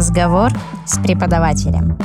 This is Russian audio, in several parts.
Разговор с преподавателем.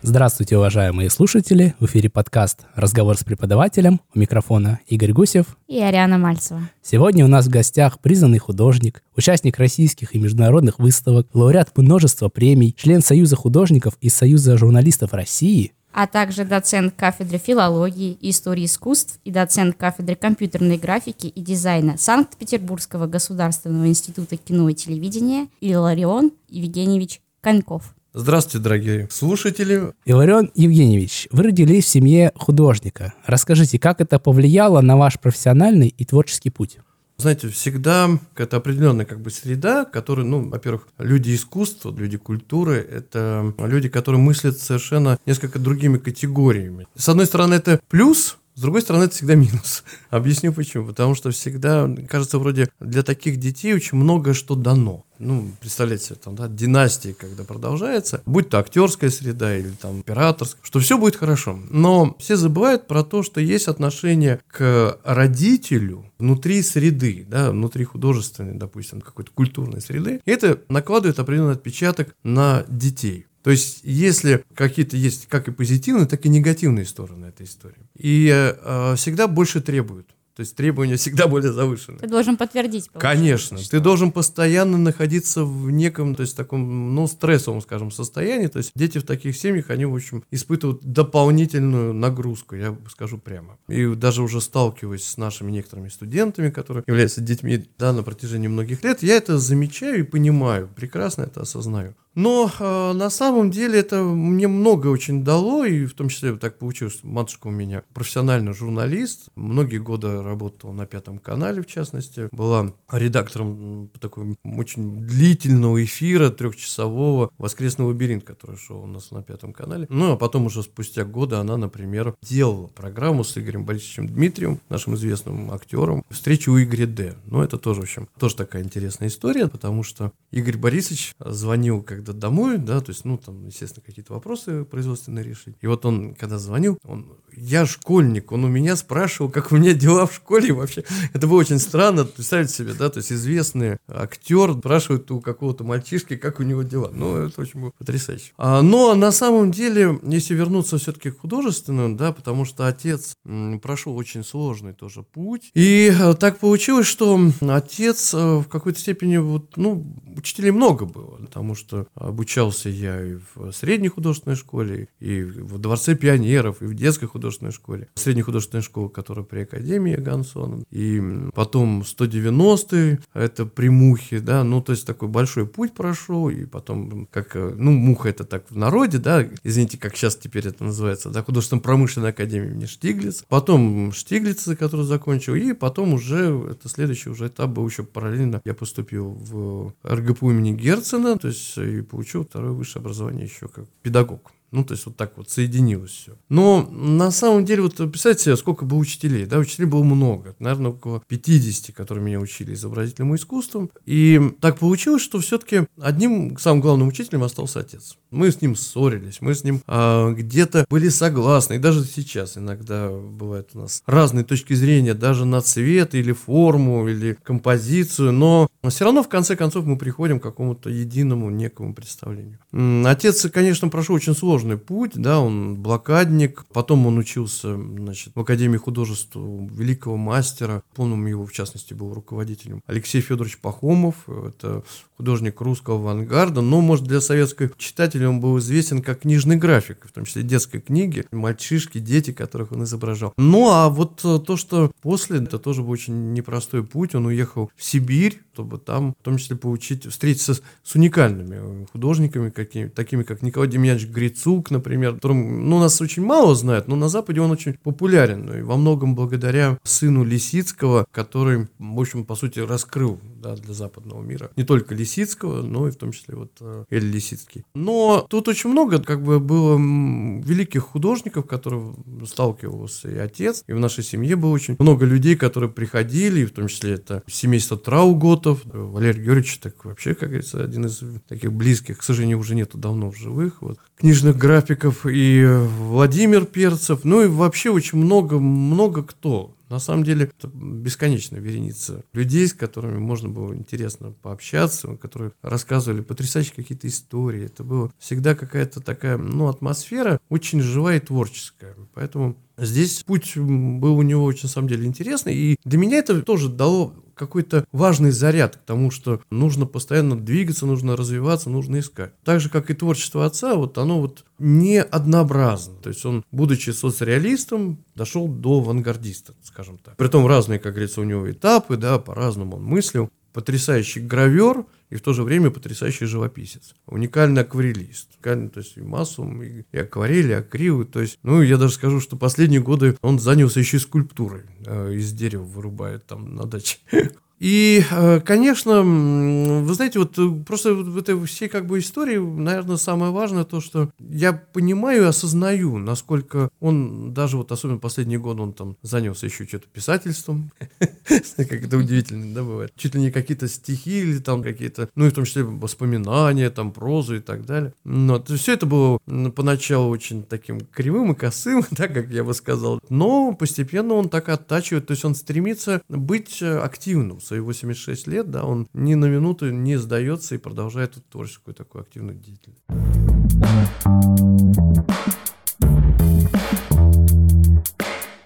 Здравствуйте, уважаемые слушатели! В эфире подкаст «Разговор с преподавателем». У микрофона Игорь Гусев и Ариана Мальцева. Сегодня у нас в гостях признанный художник, участник российских и международных выставок, лауреат множества премий, член Союза художников и Союза журналистов России, а также доцент кафедры филологии и истории искусств и доцент кафедры компьютерной графики и дизайна Санкт-Петербургского государственного института кино и телевидения Иларион Евгеньевич Коньков. Здравствуйте, дорогие слушатели. Иларион Евгеньевич, вы родились в семье художника. Расскажите, как это повлияло на ваш профессиональный и творческий путь? Знаете, всегда какая-то определенная как бы среда, которая, ну, во-первых, люди искусства, люди культуры, это люди, которые мыслят совершенно несколько другими категориями. С одной стороны, это плюс, с другой стороны, это всегда минус. Объясню почему. Потому что всегда, кажется, вроде для таких детей очень много что дано. Ну, представляете себе, там, да, династии, когда продолжается, будь то актерская среда или там императорская, что все будет хорошо. Но все забывают про то, что есть отношение к родителю внутри среды, да, внутри художественной, допустим, какой-то культурной среды. И это накладывает определенный отпечаток на детей. То есть, если какие-то есть как и позитивные, так и негативные стороны этой истории. И э, всегда больше требуют. То есть требования всегда более завышены. Ты должен подтвердить. Конечно. Что... Ты должен постоянно находиться в неком, то есть таком, ну, стрессовом, скажем, состоянии. То есть дети в таких семьях, они, в общем, испытывают дополнительную нагрузку, я скажу прямо. И даже уже сталкиваясь с нашими некоторыми студентами, которые являются детьми, да, на протяжении многих лет, я это замечаю и понимаю, прекрасно это осознаю. Но э, на самом деле это мне много очень дало, и в том числе так получилось, матушка у меня профессиональный журналист, многие годы работала на Пятом канале, в частности, была редактором такого очень длительного эфира трехчасового «Воскресный лабиринт», который шел у нас на Пятом канале. Ну, а потом уже спустя годы она, например, делала программу с Игорем Борисовичем Дмитрием, нашим известным актером, «Встречу у Игоря Д». Ну, это тоже, в общем, тоже такая интересная история, потому что Игорь Борисович звонил, когда домой, да, то есть, ну, там, естественно, какие-то вопросы производственные решить. И вот он, когда звонил, он, я школьник, он у меня спрашивал, как у меня дела в школе вообще. Это было очень странно, представьте себе, да, то есть известный актер спрашивает у какого-то мальчишки, как у него дела. Ну, это очень было потрясающе. А, но на самом деле, если вернуться все-таки к художественному, да, потому что отец прошел очень сложный тоже путь. И а, так получилось, что отец а, в какой-то степени, вот, ну, учителей много было, потому что Обучался я и в средней художественной школе, и в Дворце пионеров, и в детской художественной школе. Средняя художественная школа, которая при Академии Гансона. И потом 190-й, это при Мухе, да, ну, то есть такой большой путь прошел, и потом, как, ну, Муха это так в народе, да, извините, как сейчас теперь это называется, да, художественно-промышленная академия мне Штиглиц. Потом Штиглиц, который закончил, и потом уже, это следующий уже этап был еще параллельно, я поступил в РГПУ имени Герцена, то есть и получил второе высшее образование еще как педагог. Ну, то есть вот так вот соединилось все. Но на самом деле, вот представьте себе, сколько было учителей. Да, учителей было много. Наверное, около 50, которые меня учили изобразительному искусству. И так получилось, что все-таки одним самым главным учителем остался отец. Мы с ним ссорились, мы с ним а, где-то были согласны. И даже сейчас иногда бывают у нас разные точки зрения, даже на цвет или форму, или композицию. Но все равно, в конце концов, мы приходим к какому-то единому некому представлению. Отец, конечно, прошел очень сложный путь, да, он блокадник, потом он учился, значит, в Академии художеств великого мастера, помню, его, в частности, был руководителем Алексей Федорович Пахомов, это художник русского авангарда, но, может, для советского читателя он был известен как книжный график, в том числе детской книги, мальчишки, дети, которых он изображал. Ну, а вот то, что после, это тоже был очень непростой путь, он уехал в Сибирь, там, в том числе, получить, встретиться с, с уникальными художниками, какими, такими как Николай Демьянович Грицук, например, которым, ну, нас очень мало знают, но на Западе он очень популярен, и во многом благодаря сыну Лисицкого, который, в общем, по сути, раскрыл да, для западного мира не только Лисицкого, но и в том числе вот э, Эль Лисицкий. Но тут очень много как бы было великих художников, которые сталкивался и отец, и в нашей семье было очень много людей, которые приходили, и в том числе это семейство Траугота, Федотов, Валерий Георгиевич, так вообще, как говорится, один из таких близких, к сожалению, уже нету давно в живых, вот, книжных графиков, и Владимир Перцев, ну и вообще очень много, много кто На самом деле, это бесконечная вереница людей, с которыми можно было интересно пообщаться, которые рассказывали потрясающие какие-то истории. Это была всегда какая-то такая, ну, атмосфера очень живая и творческая. Поэтому Здесь путь был у него очень, на самом деле, интересный. И для меня это тоже дало какой-то важный заряд к тому, что нужно постоянно двигаться, нужно развиваться, нужно искать. Так же, как и творчество отца, вот оно вот не однообразно. То есть он, будучи соцреалистом, дошел до авангардиста, скажем так. Притом разные, как говорится, у него этапы, да, по-разному он мыслил потрясающий гравер и в то же время потрясающий живописец. Уникальный акварелист. Уникальный, то есть и массовым, и, и акварели, и акрилы. То есть, ну, я даже скажу, что последние годы он занялся еще и скульптурой. Э, из дерева вырубает там на даче. И, э, конечно, вы знаете, вот э, просто в этой всей как бы истории, наверное, самое важное то, что я понимаю и осознаю, насколько он, даже вот особенно последние годы, он там занялся еще что-то писательством, как это удивительно, да, бывает. Чуть ли не какие-то стихи или там какие-то, ну и в том числе воспоминания, там прозу и так далее. Но все это было поначалу очень таким кривым и косым, да, как я бы сказал. Но постепенно он так оттачивает, то есть он стремится быть э, активным, свои 86 лет, да, он ни на минуту не сдается и продолжает эту творческую такую активную деятельность.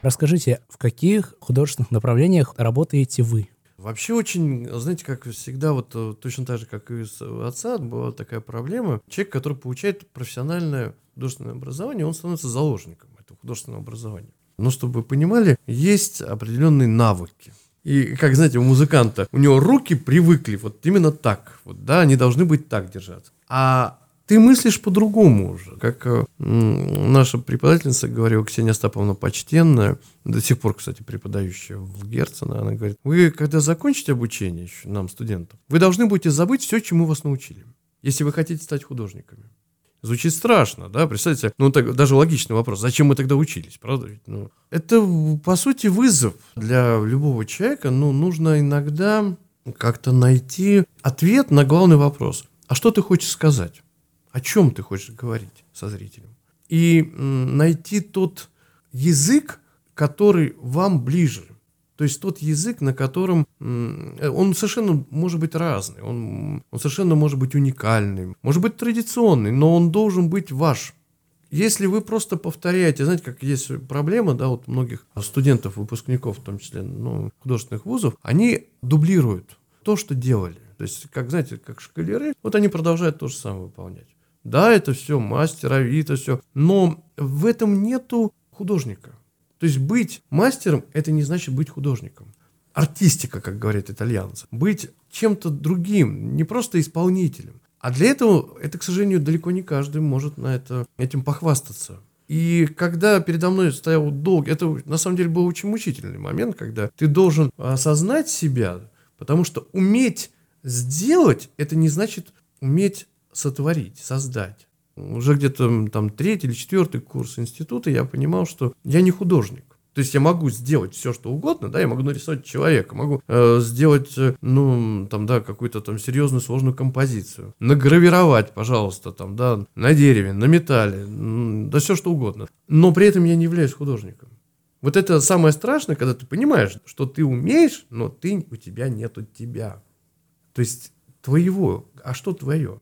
Расскажите, в каких художественных направлениях работаете вы? Вообще очень, знаете, как всегда, вот э, точно так же, как и у отца, была такая проблема. Человек, который получает профессиональное художественное образование, он становится заложником этого художественного образования. Но чтобы вы понимали, есть определенные навыки. И, как знаете, у музыканта, у него руки привыкли вот именно так. Вот, да, они должны быть так держаться. А ты мыслишь по-другому уже. Как э, наша преподавательница говорила, Ксения Остаповна Почтенная, до сих пор, кстати, преподающая в Герцена, она говорит, вы, когда закончите обучение еще нам, студентам, вы должны будете забыть все, чему вас научили, если вы хотите стать художниками. Звучит страшно, да? Представьте, ну так, даже логичный вопрос. Зачем мы тогда учились, правда? Ну, это, по сути, вызов для любого человека. Ну, нужно иногда как-то найти ответ на главный вопрос. А что ты хочешь сказать? О чем ты хочешь говорить со зрителем? И найти тот язык, который вам ближе. То есть тот язык, на котором он совершенно может быть разный, он, он совершенно может быть уникальный, может быть традиционный, но он должен быть ваш. Если вы просто повторяете, знаете, как есть проблема, да, вот многих студентов, выпускников, в том числе, ну, художественных вузов, они дублируют то, что делали. То есть, как, знаете, как шкалеры, вот они продолжают то же самое выполнять. Да, это все мастер, авито, все, но в этом нету художника. То есть быть мастером – это не значит быть художником. Артистика, как говорят итальянцы. Быть чем-то другим, не просто исполнителем. А для этого, это, к сожалению, далеко не каждый может на это, этим похвастаться. И когда передо мной стоял долг, это на самом деле был очень мучительный момент, когда ты должен осознать себя, потому что уметь сделать, это не значит уметь сотворить, создать уже где-то там третий или четвертый курс института я понимал, что я не художник. То есть я могу сделать все, что угодно, да, я могу нарисовать человека, могу э, сделать, э, ну, там, да, какую-то там серьезную сложную композицию, награвировать, пожалуйста, там, да, на дереве, на металле, да все что угодно. Но при этом я не являюсь художником. Вот это самое страшное, когда ты понимаешь, что ты умеешь, но ты, у тебя нету тебя. То есть твоего, а что твое?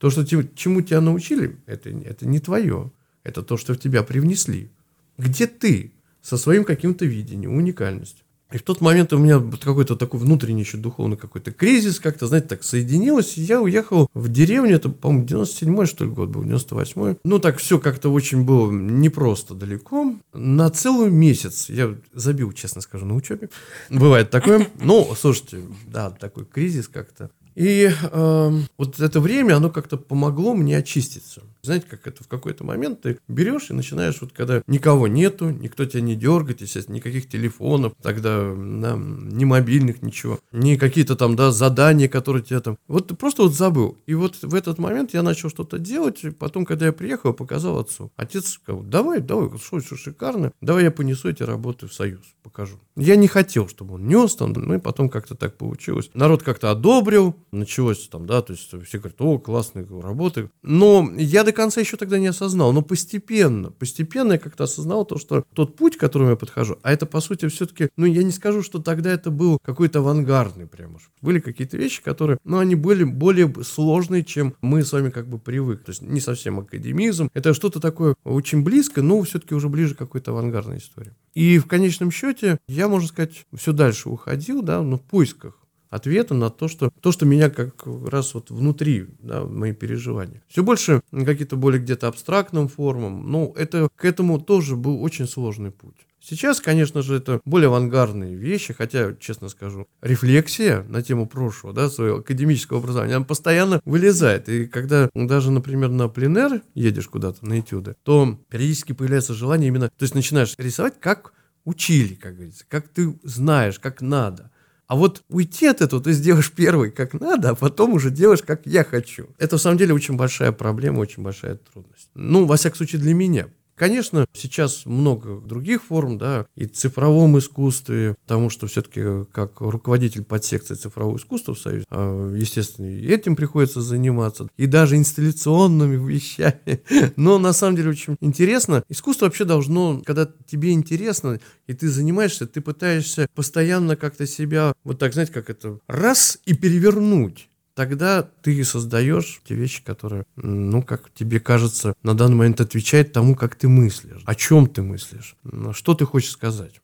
То, что чему тебя научили, это, это не твое. Это то, что в тебя привнесли. Где ты со своим каким-то видением, уникальностью? И в тот момент у меня какой-то такой внутренний еще духовный какой-то кризис, как-то, знаете, так соединилось, и я уехал в деревню, это, по-моему, 97-й, что ли, год был, 98-й. Ну, так все как-то очень было непросто далеко. На целый месяц я забил, честно скажу, на учебе. Бывает такое. Ну, слушайте, да, такой кризис как-то. И э, вот это время, оно как-то помогло мне очиститься. Знаете, как это в какой-то момент ты берешь и начинаешь, вот когда никого нету, никто тебя не дергает, естественно, никаких телефонов, тогда да, ни мобильных, ничего, ни какие-то там, да, задания, которые тебе там... Вот ты просто вот забыл. И вот в этот момент я начал что-то делать, и потом, когда я приехал, показал отцу. Отец сказал, давай, давай, что, что шикарно, давай я понесу эти работы в Союз, покажу. Я не хотел, чтобы он нес там, ну и потом как-то так получилось. Народ как-то одобрил, началось там, да, то есть все говорят, о, классные работы. Но я до конца еще тогда не осознал, но постепенно, постепенно я как-то осознал то, что тот путь, к которому я подхожу, а это, по сути, все-таки, ну, я не скажу, что тогда это был какой-то авангардный прямо уж. Были какие-то вещи, которые, ну, они были более сложные, чем мы с вами как бы привыкли. То есть не совсем академизм. Это что-то такое очень близко, но все-таки уже ближе к какой-то авангардной истории. И в конечном счете я, можно сказать, все дальше уходил, да, но в поисках ответа на то, что, то, что меня как раз вот внутри, да, мои переживания. Все больше какие-то более где-то абстрактным формам, но это, к этому тоже был очень сложный путь. Сейчас, конечно же, это более авангардные вещи, хотя, честно скажу, рефлексия на тему прошлого, да, своего академического образования, она постоянно вылезает. И когда даже, например, на пленер едешь куда-то на этюды, то периодически появляется желание именно, то есть начинаешь рисовать, как учили, как говорится, как ты знаешь, как надо. А вот уйти от этого ты сделаешь первый как надо, а потом уже делаешь как я хочу. Это, в самом деле, очень большая проблема, очень большая трудность. Ну, во всяком случае, для меня. Конечно, сейчас много других форм, да, и в цифровом искусстве, потому что все-таки как руководитель подсекции цифрового искусства в Союзе, а, естественно, и этим приходится заниматься, и даже инсталляционными вещами. Но на самом деле очень интересно. Искусство вообще должно, когда тебе интересно, и ты занимаешься, ты пытаешься постоянно как-то себя, вот так, знаете, как это, раз и перевернуть тогда ты создаешь те вещи, которые, ну, как тебе кажется, на данный момент отвечают тому, как ты мыслишь, о чем ты мыслишь, что ты хочешь сказать.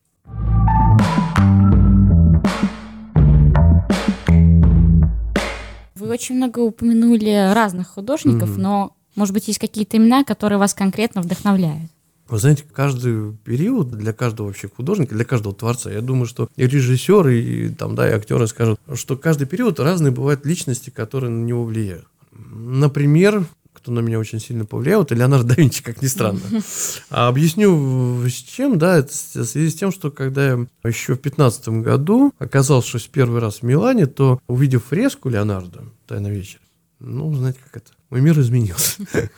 Вы очень много упомянули разных художников, mm-hmm. но, может быть, есть какие-то имена, которые вас конкретно вдохновляют? Вы знаете, каждый период для каждого вообще художника, для каждого творца, я думаю, что и режиссеры, и, там, да, и актеры скажут, что каждый период разные бывают личности, которые на него влияют. Например, кто на меня очень сильно повлиял, это Леонардо да Винчи, как ни странно. А объясню с чем, да, это в связи с тем, что когда я еще в 15 году оказался первый раз в Милане, то увидев фреску Леонардо «Тайна вечера», ну, знаете, как это, мой мир изменился.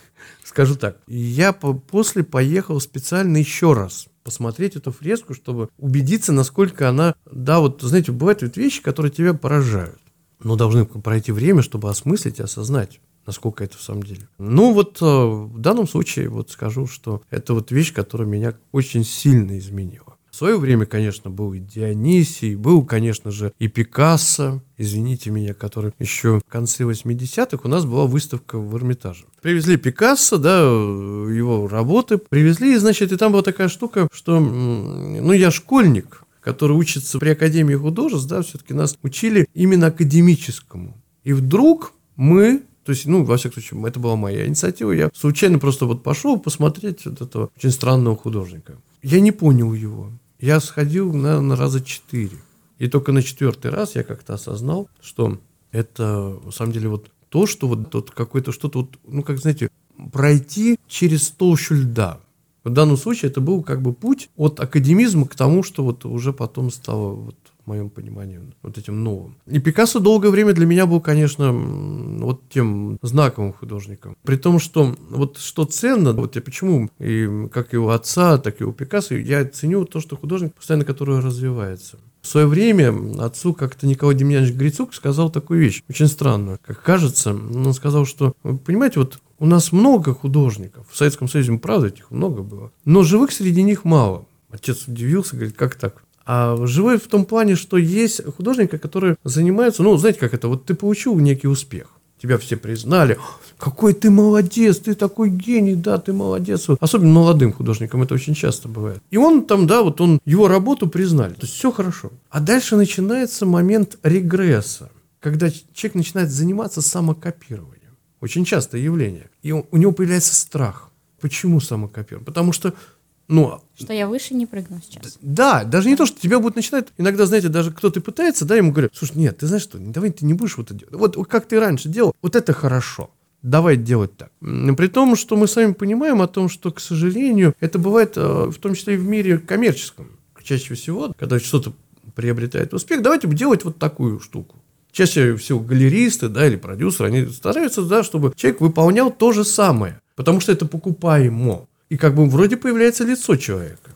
Скажу так, я по после поехал специально еще раз посмотреть эту фреску, чтобы убедиться, насколько она, да, вот, знаете, бывают ведь вещи, которые тебя поражают. Но должны пройти время, чтобы осмыслить и осознать насколько это в самом деле. Ну вот э, в данном случае вот скажу, что это вот вещь, которая меня очень сильно изменила свое время, конечно, был и Дионисий, был, конечно же, и Пикассо, извините меня, который еще в конце 80-х у нас была выставка в Эрмитаже. Привезли Пикассо, да, его работы, привезли, и, значит, и там была такая штука, что, ну, я школьник, который учится при Академии художеств, да, все-таки нас учили именно академическому. И вдруг мы то есть, ну, во всяком случае, это была моя инициатива. Я случайно просто вот пошел посмотреть вот этого очень странного художника. Я не понял его. Я сходил, наверное, раза четыре. И только на четвертый раз я как-то осознал, что это, на самом деле, вот то, что вот тут какое-то что-то, вот, ну, как, знаете, пройти через толщу льда. В данном случае это был как бы путь от академизма к тому, что вот уже потом стало вот моем понимании, вот этим новым. И Пикассо долгое время для меня был, конечно, вот тем знаковым художником. При том, что вот что ценно, вот я почему, и как и у отца, так и у Пикассо, я ценю то, что художник постоянно который развивается. В свое время отцу как-то Николай Демьянович Грицук сказал такую вещь, очень странную. Как кажется, он сказал, что, понимаете, вот у нас много художников. В Советском Союзе, правда, этих много было. Но живых среди них мало. Отец удивился, говорит, как так? А живой в том плане, что есть художники, которые занимаются, ну, знаете, как это, вот ты получил некий успех, тебя все признали, какой ты молодец, ты такой гений, да, ты молодец. Особенно молодым художникам это очень часто бывает. И он там, да, вот он, его работу признали, то есть все хорошо. А дальше начинается момент регресса, когда человек начинает заниматься самокопированием. Очень частое явление. И у него появляется страх. Почему самокопирование? Потому что ну, что я выше не прыгну сейчас. Да, даже не то, что тебя будут начинать, иногда, знаете, даже кто-то пытается, да, ему говорят, слушай, нет, ты знаешь что, давай ты не будешь вот это делать. Вот как ты раньше делал, вот это хорошо. Давай делать так. При том, что мы сами понимаем о том, что, к сожалению, это бывает э, в том числе и в мире коммерческом. Чаще всего, когда что-то приобретает успех, давайте делать вот такую штуку. Чаще всего галеристы, да, или продюсеры, они стараются, да, чтобы человек выполнял то же самое, потому что это покупаемо и как бы вроде появляется лицо человека.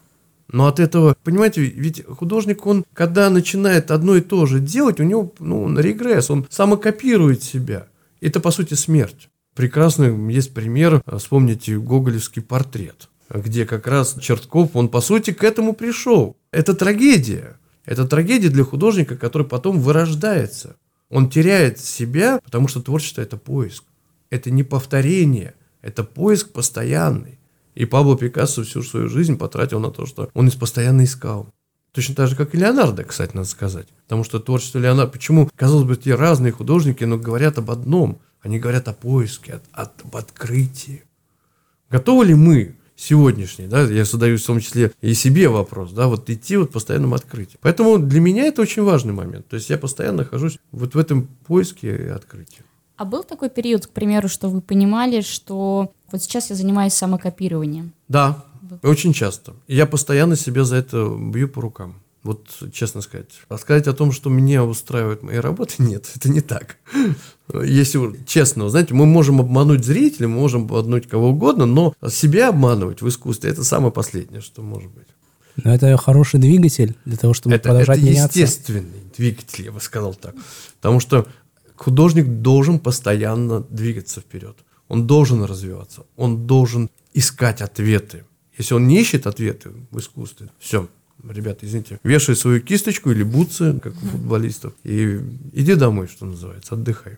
Но от этого, понимаете, ведь художник, он, когда начинает одно и то же делать, у него, ну, регресс, он самокопирует себя. Это, по сути, смерть. Прекрасный есть пример, вспомните гоголевский портрет, где как раз Чертков, он по сути к этому пришел. Это трагедия. Это трагедия для художника, который потом вырождается. Он теряет себя, потому что творчество – это поиск. Это не повторение, это поиск постоянный. И Пабло Пикассо всю свою жизнь потратил на то, что он из постоянно искал. Точно так же, как и Леонардо, кстати, надо сказать. Потому что творчество Леонардо... Почему, казалось бы, те разные художники, но говорят об одном. Они говорят о поиске, о, об открытии. Готовы ли мы сегодняшний, да, я задаю в том числе и себе вопрос, да, вот идти вот постоянном открытии. Поэтому для меня это очень важный момент. То есть я постоянно нахожусь вот в этом поиске и открытии. А был такой период, к примеру, что вы понимали, что вот сейчас я занимаюсь самокопированием? Да, очень часто. И я постоянно себя за это бью по рукам. Вот честно сказать. А сказать о том, что меня устраивает мои работы, нет, это не так. Если честно, знаете, мы можем обмануть зрителя, мы можем обмануть кого угодно, но себя обманывать в искусстве это самое последнее, что может быть. Но это хороший двигатель для того, чтобы это, продолжать это меняться. естественный двигатель, я бы сказал так. Потому что художник должен постоянно двигаться вперед. Он должен развиваться. Он должен искать ответы. Если он не ищет ответы в искусстве, все, ребята, извините, вешай свою кисточку или бутсы, как у футболистов, и иди домой, что называется, отдыхай.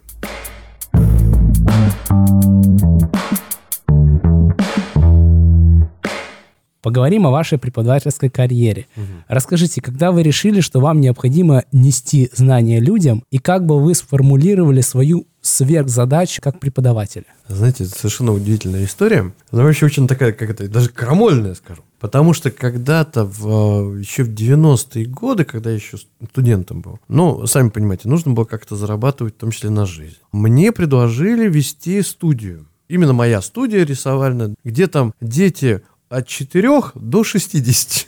Поговорим о вашей преподавательской карьере. Угу. Расскажите, когда вы решили, что вам необходимо нести знания людям, и как бы вы сформулировали свою сверхзадачу как преподавателя? Знаете, это совершенно удивительная история. Она вообще очень такая, как это, даже крамольная, скажу. Потому что когда-то в, еще в 90-е годы, когда я еще студентом был, ну, сами понимаете, нужно было как-то зарабатывать, в том числе на жизнь. Мне предложили вести студию. Именно моя студия рисовальная, где там дети от 4 до 60.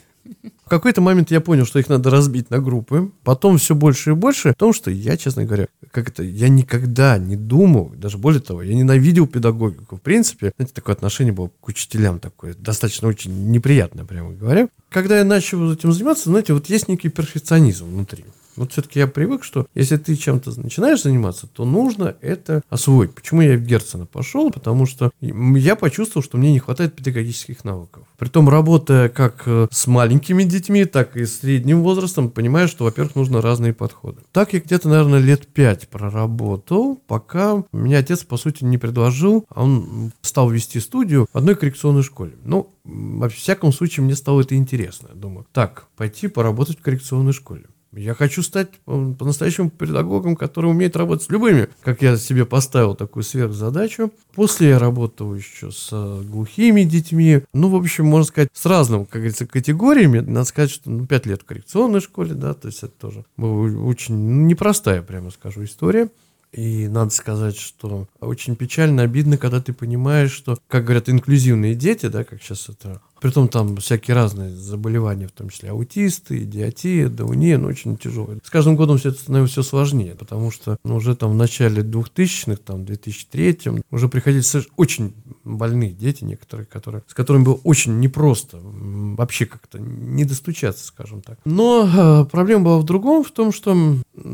В какой-то момент я понял, что их надо разбить на группы. Потом все больше и больше. Потому что я, честно говоря, как это, я никогда не думал, даже более того, я ненавидел педагогику. В принципе, знаете, такое отношение было к учителям такое, достаточно очень неприятное, прямо говоря. Когда я начал этим заниматься, знаете, вот есть некий перфекционизм внутри. Вот все-таки я привык, что если ты чем-то начинаешь заниматься, то нужно это освоить. Почему я в Герцена пошел? Потому что я почувствовал, что мне не хватает педагогических навыков. Притом, работая как э, с маленькими детьми, так и с средним возрастом, понимаю, что, во-первых, нужно разные подходы. Так я где-то, наверное, лет пять проработал, пока меня отец, по сути, не предложил, он стал вести студию в одной коррекционной школе. Ну, во всяком случае, мне стало это интересно. думаю, так, пойти поработать в коррекционной школе. Я хочу стать по-настоящему педагогом, который умеет работать с любыми, как я себе поставил такую сверхзадачу. После я работал еще с э, глухими детьми. Ну, в общем, можно сказать, с разными, как говорится, категориями. Надо сказать, что ну, 5 лет в коррекционной школе, да, то есть это тоже была очень непростая, прямо скажу, история. И надо сказать, что очень печально, обидно, когда ты понимаешь, что, как говорят, инклюзивные дети, да, как сейчас это Притом там всякие разные заболевания, в том числе аутисты, идиотия, дауния, ну, очень тяжелые. С каждым годом все это становится все сложнее, потому что ну, уже там в начале 2000-х, там, 2003 уже приходили очень больные дети некоторые, которые, с которыми было очень непросто вообще как-то не достучаться, скажем так. Но э, проблема была в другом, в том, что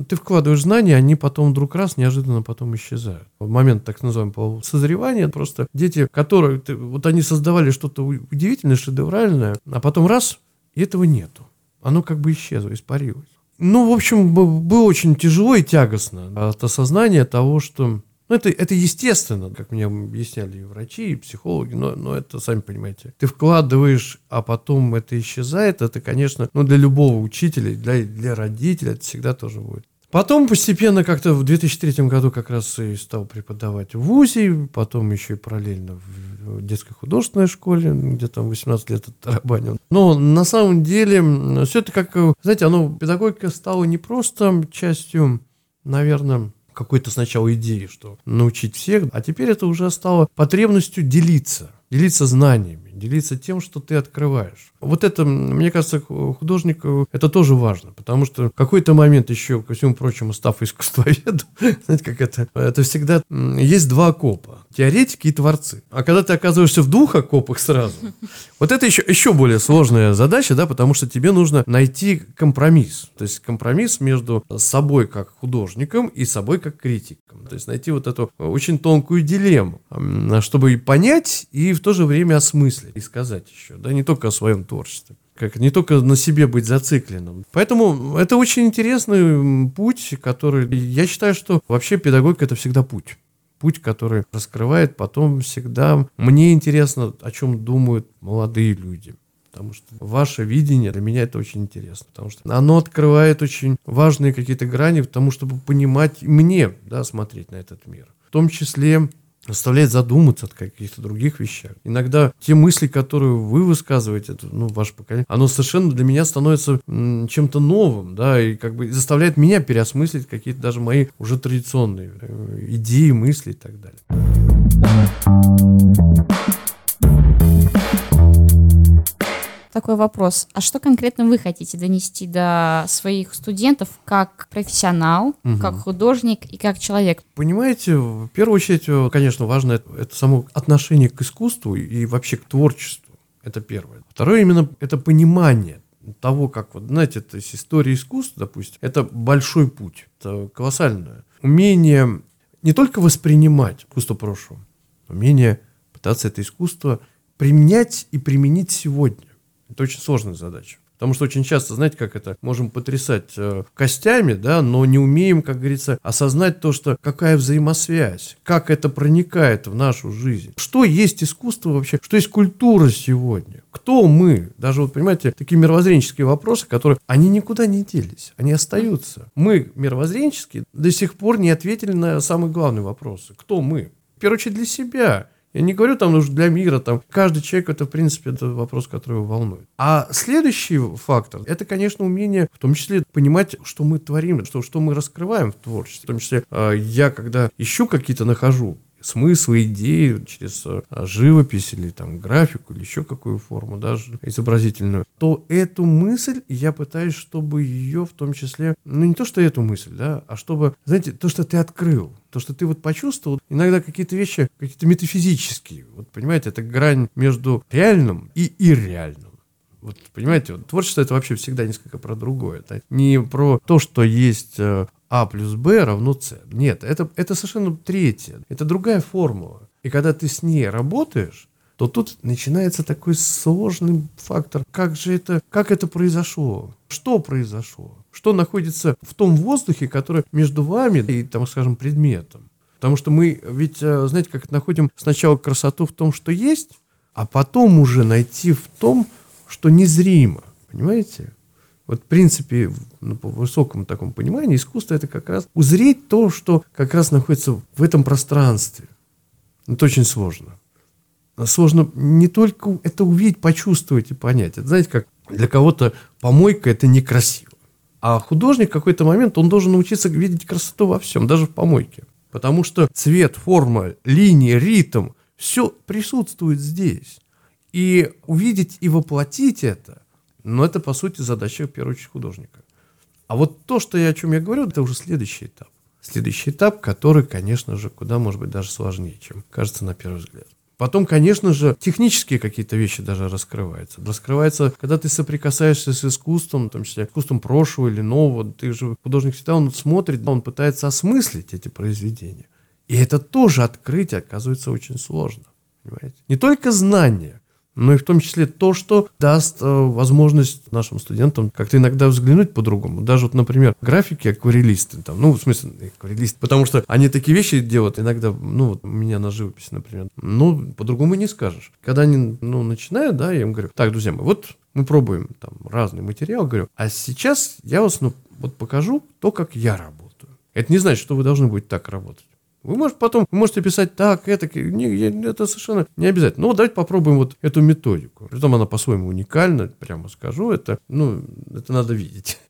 ты вкладываешь знания, они потом вдруг раз неожиданно потом исчезают. В момент так называемого созревания просто дети, которые, вот они создавали что-то удивительное, удивительное, шедевральное, а потом раз, и этого нету. Оно как бы исчезло, испарилось. Ну, в общем, было очень тяжело и тягостно от осознания того, что ну, это, это естественно, как мне объясняли и врачи, и психологи, но, но это, сами понимаете, ты вкладываешь, а потом это исчезает, это, конечно, ну, для любого учителя, для, для родителя это всегда тоже будет Потом постепенно как-то в 2003 году как раз и стал преподавать в ВУЗе, потом еще и параллельно в детской художественной школе, где там 18 лет оттарабанил. Но на самом деле все это как, знаете, оно, педагогика стала не просто частью, наверное, какой-то сначала идеи, что научить всех, а теперь это уже стало потребностью делиться, делиться знаниями делиться тем, что ты открываешь. Вот это, мне кажется, художнику это тоже важно, потому что в какой-то момент еще, ко всему прочему, став искусствоведом, знаете, как это, это всегда есть два окопа, теоретики и творцы. А когда ты оказываешься в двух окопах сразу, вот это еще, еще более сложная задача, да, потому что тебе нужно найти компромисс. То есть компромисс между собой как художником и собой как критиком. То есть найти вот эту очень тонкую дилемму, чтобы и понять, и в то же время осмыслить, и сказать еще, да, не только о своем творчестве как не только на себе быть зацикленным. Поэтому это очень интересный путь, который я считаю, что вообще педагогика это всегда путь. Путь, который раскрывает потом всегда. Мне интересно, о чем думают молодые люди. Потому что ваше видение для меня это очень интересно. Потому что оно открывает очень важные какие-то грани, потому чтобы понимать мне, да, смотреть на этот мир. В том числе заставляет задуматься о каких-то других вещах. Иногда те мысли, которые вы высказываете, ну, ваше поколение, оно совершенно для меня становится чем-то новым, да, и как бы заставляет меня переосмыслить какие-то даже мои уже традиционные э, идеи, мысли и так далее. Такой вопрос. А что конкретно вы хотите донести до своих студентов как профессионал, угу. как художник и как человек? Понимаете, в первую очередь, э, конечно, важно это, это само отношение к искусству и вообще к творчеству. Это первое. Второе именно это понимание того, как вот, знаете, то есть история искусства, допустим, это большой путь, это колоссальное. Умение не только воспринимать искусство прошлого, умение пытаться это искусство применять и применить сегодня. Это очень сложная задача. Потому что очень часто, знаете, как это, можем потрясать э, костями, да, но не умеем, как говорится, осознать то, что какая взаимосвязь, как это проникает в нашу жизнь. Что есть искусство вообще, что есть культура сегодня, кто мы. Даже вот, понимаете, такие мировоззренческие вопросы, которые, они никуда не делись, они остаются. Мы, мировоззренческие, до сих пор не ответили на самые главные вопросы. Кто мы? В первую очередь для себя. Я не говорю там уж для мира, там каждый человек это, в принципе, это вопрос, который его волнует. А следующий фактор, это, конечно, умение, в том числе, понимать, что мы творим, что, что мы раскрываем в творчестве. В том числе, а, я, когда ищу какие-то нахожу смыслы, идеи через э, живопись или там графику или еще какую форму, даже изобразительную, то эту мысль я пытаюсь, чтобы ее в том числе, ну не то, что эту мысль, да, а чтобы, знаете, то, что ты открыл, то, что ты вот почувствовал, иногда какие-то вещи, какие-то метафизические, вот понимаете, это грань между реальным и ирреальным. Вот, понимаете, вот, творчество это вообще всегда несколько про другое. Это не про то, что есть э, а плюс Б равно С. Нет, это, это совершенно третье. Это другая формула. И когда ты с ней работаешь, то тут начинается такой сложный фактор. Как же это, как это произошло? Что произошло? Что находится в том воздухе, который между вами и, там, скажем, предметом? Потому что мы ведь, э, знаете, как находим сначала красоту в том, что есть, а потом уже найти в том, что незримо. Понимаете? Вот, в принципе, ну, по высокому такому пониманию, искусство это как раз узреть то, что как раз находится в этом пространстве. Это очень сложно. Сложно не только это увидеть, почувствовать и понять. Это, знаете, как для кого-то помойка это некрасиво. А художник в какой-то момент, он должен научиться видеть красоту во всем, даже в помойке. Потому что цвет, форма, линия, ритм, все присутствует здесь. И увидеть и воплотить это, но это, по сути, задача, в первую очередь, художника. А вот то, что я, о чем я говорю, это уже следующий этап. Следующий этап, который, конечно же, куда, может быть, даже сложнее, чем кажется на первый взгляд. Потом, конечно же, технические какие-то вещи даже раскрываются. Раскрывается, когда ты соприкасаешься с искусством, в том числе искусством прошлого или нового. Ты же художник всегда он смотрит, он пытается осмыслить эти произведения. И это тоже открытие оказывается очень сложно. Понимаете? Не только знания, но и в том числе то, что даст э, возможность нашим студентам как-то иногда взглянуть по-другому. Даже вот, например, графики акварелисты, там, ну, в смысле, акварелисты, потому что они такие вещи делают иногда, ну, вот у меня на живописи, например, ну, по-другому не скажешь. Когда они, ну, начинают, да, я им говорю, так, друзья мои, вот мы пробуем там разный материал, говорю, а сейчас я вас, ну, вот покажу то, как я работаю. Это не значит, что вы должны будете так работать. Вы можете потом, вы можете писать так, это, не, это совершенно не обязательно. Ну, давайте попробуем вот эту методику. Притом она по-своему уникальна, прямо скажу, это, ну, это надо видеть.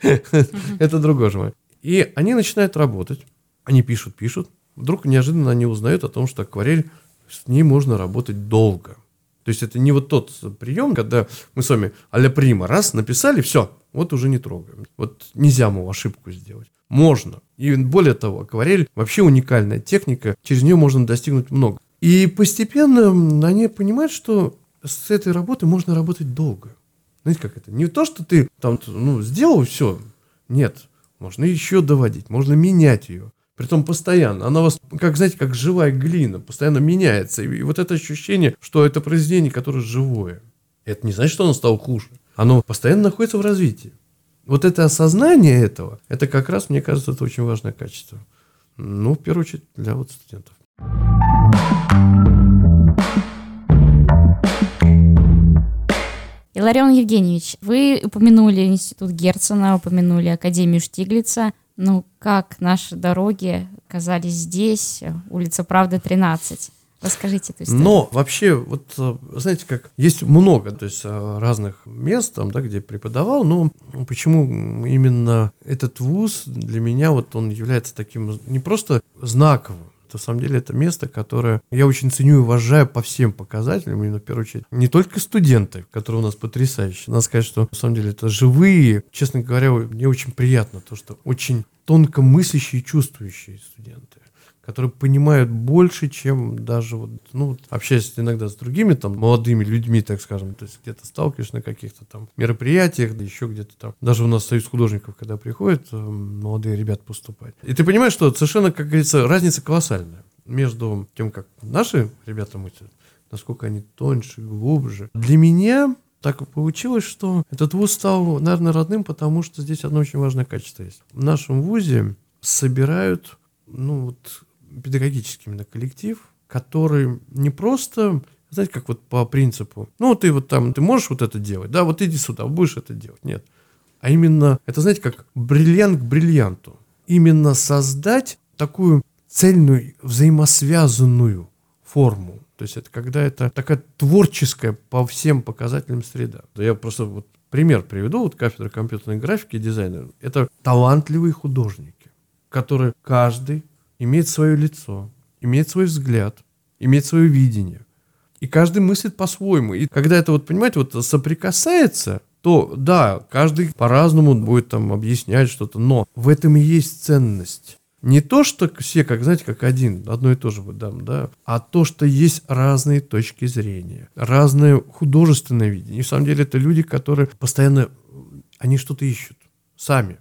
Это другое же. И они начинают работать, они пишут, пишут, вдруг неожиданно они узнают о том, что акварель, с ней можно работать долго. То есть это не вот тот прием, когда мы с вами а-ля прима, раз, написали, все, вот уже не трогаем. Вот нельзя, мол, ошибку сделать. Можно. И более того, акварель вообще уникальная техника, через нее можно достигнуть много. И постепенно они понимают, что с этой работой можно работать долго. Знаете, как это? Не то, что ты там ну, сделал все. Нет. Можно еще доводить, можно менять ее. Притом постоянно. Она у вас, как, знаете, как живая глина, постоянно меняется. И, и вот это ощущение, что это произведение, которое живое. Это не значит, что оно стало хуже. Оно постоянно находится в развитии. Вот это осознание этого, это как раз, мне кажется, это очень важное качество. Ну, в первую очередь, для вот студентов. Иларион Евгеньевич, вы упомянули Институт Герцена, упомянули Академию Штиглица. Ну, как наши дороги оказались здесь, улица Правды, 13? Расскажите эту историю. Но вообще, вот э, знаете, как есть много, то есть э, разных мест, там, да, где преподавал, но почему именно этот вуз для меня вот он является таким не просто знаковым, на самом деле это место, которое я очень ценю и уважаю по всем показателям, именно в первую очередь. Не только студенты, которые у нас потрясающие. Надо сказать, что на самом деле это живые, честно говоря, мне очень приятно то, что очень тонко мыслящие и чувствующие студенты которые понимают больше, чем даже вот, ну, общаясь иногда с другими там молодыми людьми, так скажем, то есть где-то сталкиваешься на каких-то там мероприятиях, да еще где-то там. Даже у нас союз художников, когда приходят э, молодые ребята поступать. И ты понимаешь, что совершенно, как говорится, разница колоссальная между тем, как наши ребята мыслят, насколько они тоньше, глубже. Для меня так получилось, что этот вуз стал, наверное, родным, потому что здесь одно очень важное качество есть. В нашем вузе собирают ну, вот, педагогический именно коллектив, который не просто, знаете, как вот по принципу, ну, ты вот там, ты можешь вот это делать, да, вот иди сюда, будешь это делать. Нет. А именно, это, знаете, как бриллиант к бриллианту. Именно создать такую цельную, взаимосвязанную форму. То есть это когда это такая творческая по всем показателям среда. Я просто вот пример приведу, вот кафедра компьютерной графики и дизайна. Это талантливые художники, которые каждый имеет свое лицо, имеет свой взгляд, имеет свое видение. И каждый мыслит по-своему. И когда это вот, понимаете, вот соприкасается, то да, каждый по-разному будет там объяснять что-то, но в этом и есть ценность. Не то, что все, как знаете, как один, одно и то же выдам, да, а то, что есть разные точки зрения, разное художественное видение. И в самом деле это люди, которые постоянно, они что-то ищут сами.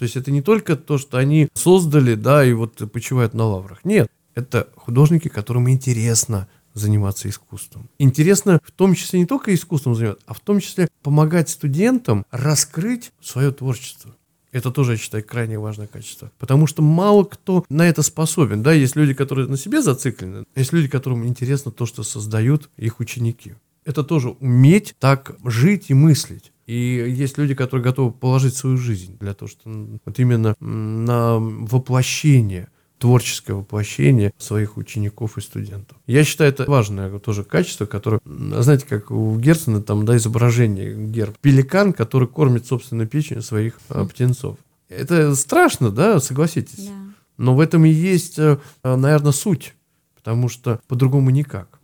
То есть это не только то, что они создали, да, и вот почивают на лаврах. Нет, это художники, которым интересно заниматься искусством. Интересно в том числе не только искусством заниматься, а в том числе помогать студентам раскрыть свое творчество. Это тоже, я считаю, крайне важное качество. Потому что мало кто на это способен. Да, есть люди, которые на себе зациклены, есть люди, которым интересно то, что создают их ученики. Это тоже уметь так жить и мыслить. И есть люди, которые готовы положить свою жизнь для того, чтобы вот именно на воплощение творческое воплощение своих учеников и студентов. Я считаю, это важное тоже качество, которое, знаете, как у Герцена там, да, изображение герб. Пеликан, который кормит собственной печенью своих а, птенцов. Это страшно, да, согласитесь? Да. Но в этом и есть, э, наверное, суть, потому что по-другому никак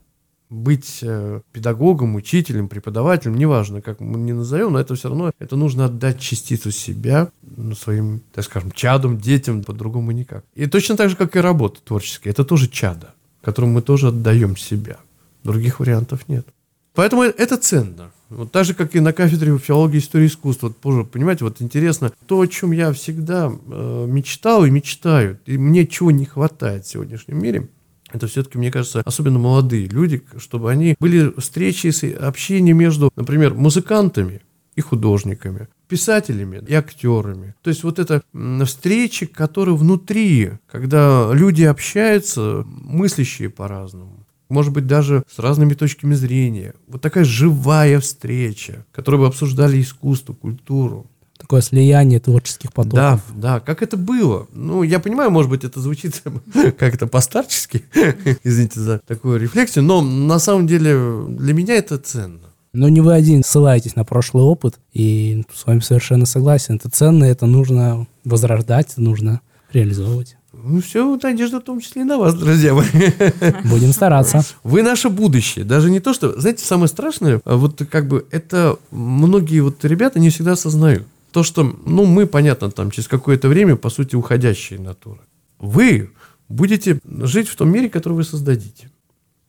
быть э, педагогом, учителем, преподавателем, неважно, как мы не назовем, но это все равно, это нужно отдать частицу себя ну, своим, так скажем, чадам, детям, по-другому никак. И точно так же, как и работа творческая, это тоже чадо, которому мы тоже отдаем себя. Других вариантов нет. Поэтому это ценно. Вот так же, как и на кафедре филологии и истории искусства. Вот, позже, понимаете, вот интересно, то, о чем я всегда э, мечтал и мечтаю, и мне чего не хватает в сегодняшнем мире – это все-таки, мне кажется, особенно молодые люди, чтобы они были встречи, общение между, например, музыкантами и художниками, писателями и актерами. То есть вот это встречи, которые внутри, когда люди общаются, мыслящие по-разному. Может быть, даже с разными точками зрения. Вот такая живая встреча, которая бы обсуждали искусство, культуру такое слияние творческих потоков. Да, да, как это было. Ну, я понимаю, может быть, это звучит как-то постарчески, извините за такую рефлексию, но на самом деле для меня это ценно. Но не вы один ссылаетесь на прошлый опыт, и с вами совершенно согласен. Это ценно, это нужно возрождать, нужно реализовывать. Ну все, надежда в том числе и на вас, друзья мои. Будем стараться. Вы наше будущее. Даже не то, что... Знаете, самое страшное, а вот как бы это многие вот ребята не всегда осознают. То, что, ну, мы, понятно, там через какое-то время, по сути, уходящие натуры. Вы будете жить в том мире, который вы создадите.